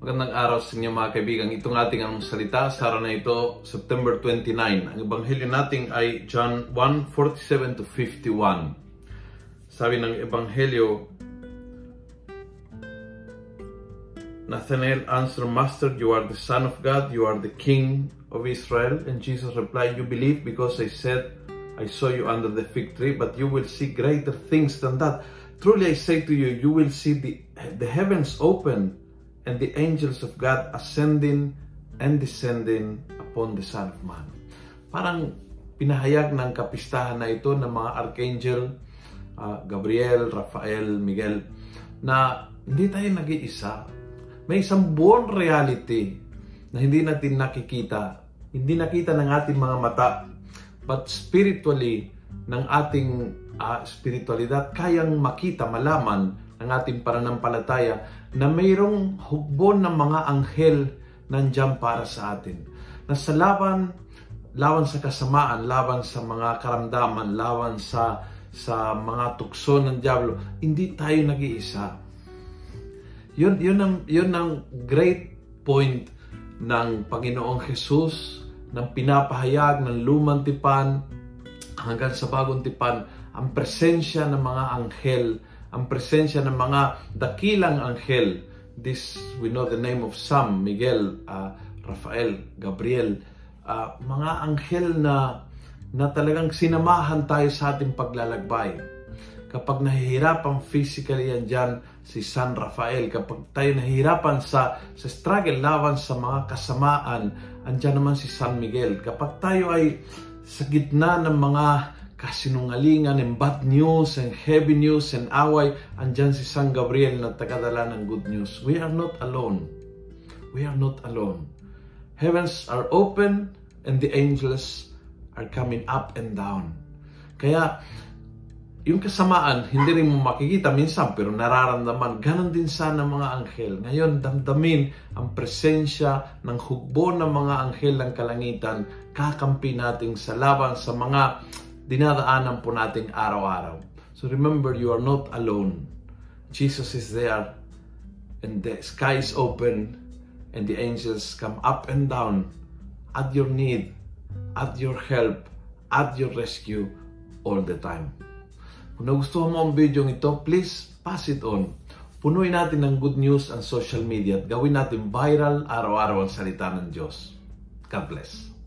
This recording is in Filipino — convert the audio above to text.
araw sa inyo mga kaibigan. Itong ating ang salita sa araw na ito, September 29. Ang ebanghelyo natin ay John 1:47 to 51. Sabi ng ebanghelyo, Nathanael answered, Master, you are the Son of God, you are the King of Israel. And Jesus replied, You believe because I said, I saw you under the fig tree, but you will see greater things than that. Truly I say to you, you will see the, the heavens open and the angels of God ascending and descending upon the Son of Man. Parang pinahayag ng kapistahan na ito ng mga archangel, uh, Gabriel, Rafael, Miguel, na hindi tayo nag-iisa. May isang buong reality na hindi natin nakikita, hindi nakita ng ating mga mata, but spiritually, ng ating uh, spiritualidad, kayang makita, malaman ng ating pananampalataya na mayroong hugbon ng mga anghel nandiyan para sa atin. Na sa laban, laban sa kasamaan, laban sa mga karamdaman, laban sa sa mga tukso ng Diablo, hindi tayo nag-iisa. Yun, yun, ang, yun ang great point ng Panginoong Jesus, ng pinapahayag ng lumang tipan hanggang sa bagong tipan, ang presensya ng mga anghel ang presensya ng mga dakilang anghel. This, we know the name of Sam, Miguel, uh, Rafael, Gabriel. Uh, mga anghel na, na talagang sinamahan tayo sa ating paglalakbay. Kapag nahihirapan physically yan dyan, si San Rafael. Kapag tayo nahihirapan sa, sa struggle laban sa mga kasamaan, andyan naman si San Miguel. Kapag tayo ay sa gitna ng mga kasinungalingan and bad news and heavy news and away, andyan si San Gabriel na tagadala ng good news. We are not alone. We are not alone. Heavens are open and the angels are coming up and down. Kaya, yung kasamaan, hindi rin mo makikita minsan, pero nararamdaman, ganon din sana mga anghel. Ngayon, damdamin ang presensya ng hugbo ng mga anghel ng kalangitan, kakampi natin sa laban sa mga dinadaanan po nating araw-araw. So remember, you are not alone. Jesus is there and the sky is open and the angels come up and down at your need, at your help, at your rescue all the time. Kung nagustuhan mo ang video ito, please pass it on. Punuin natin ng good news ang social media at gawin natin viral araw-araw ang salita ng Diyos. God bless.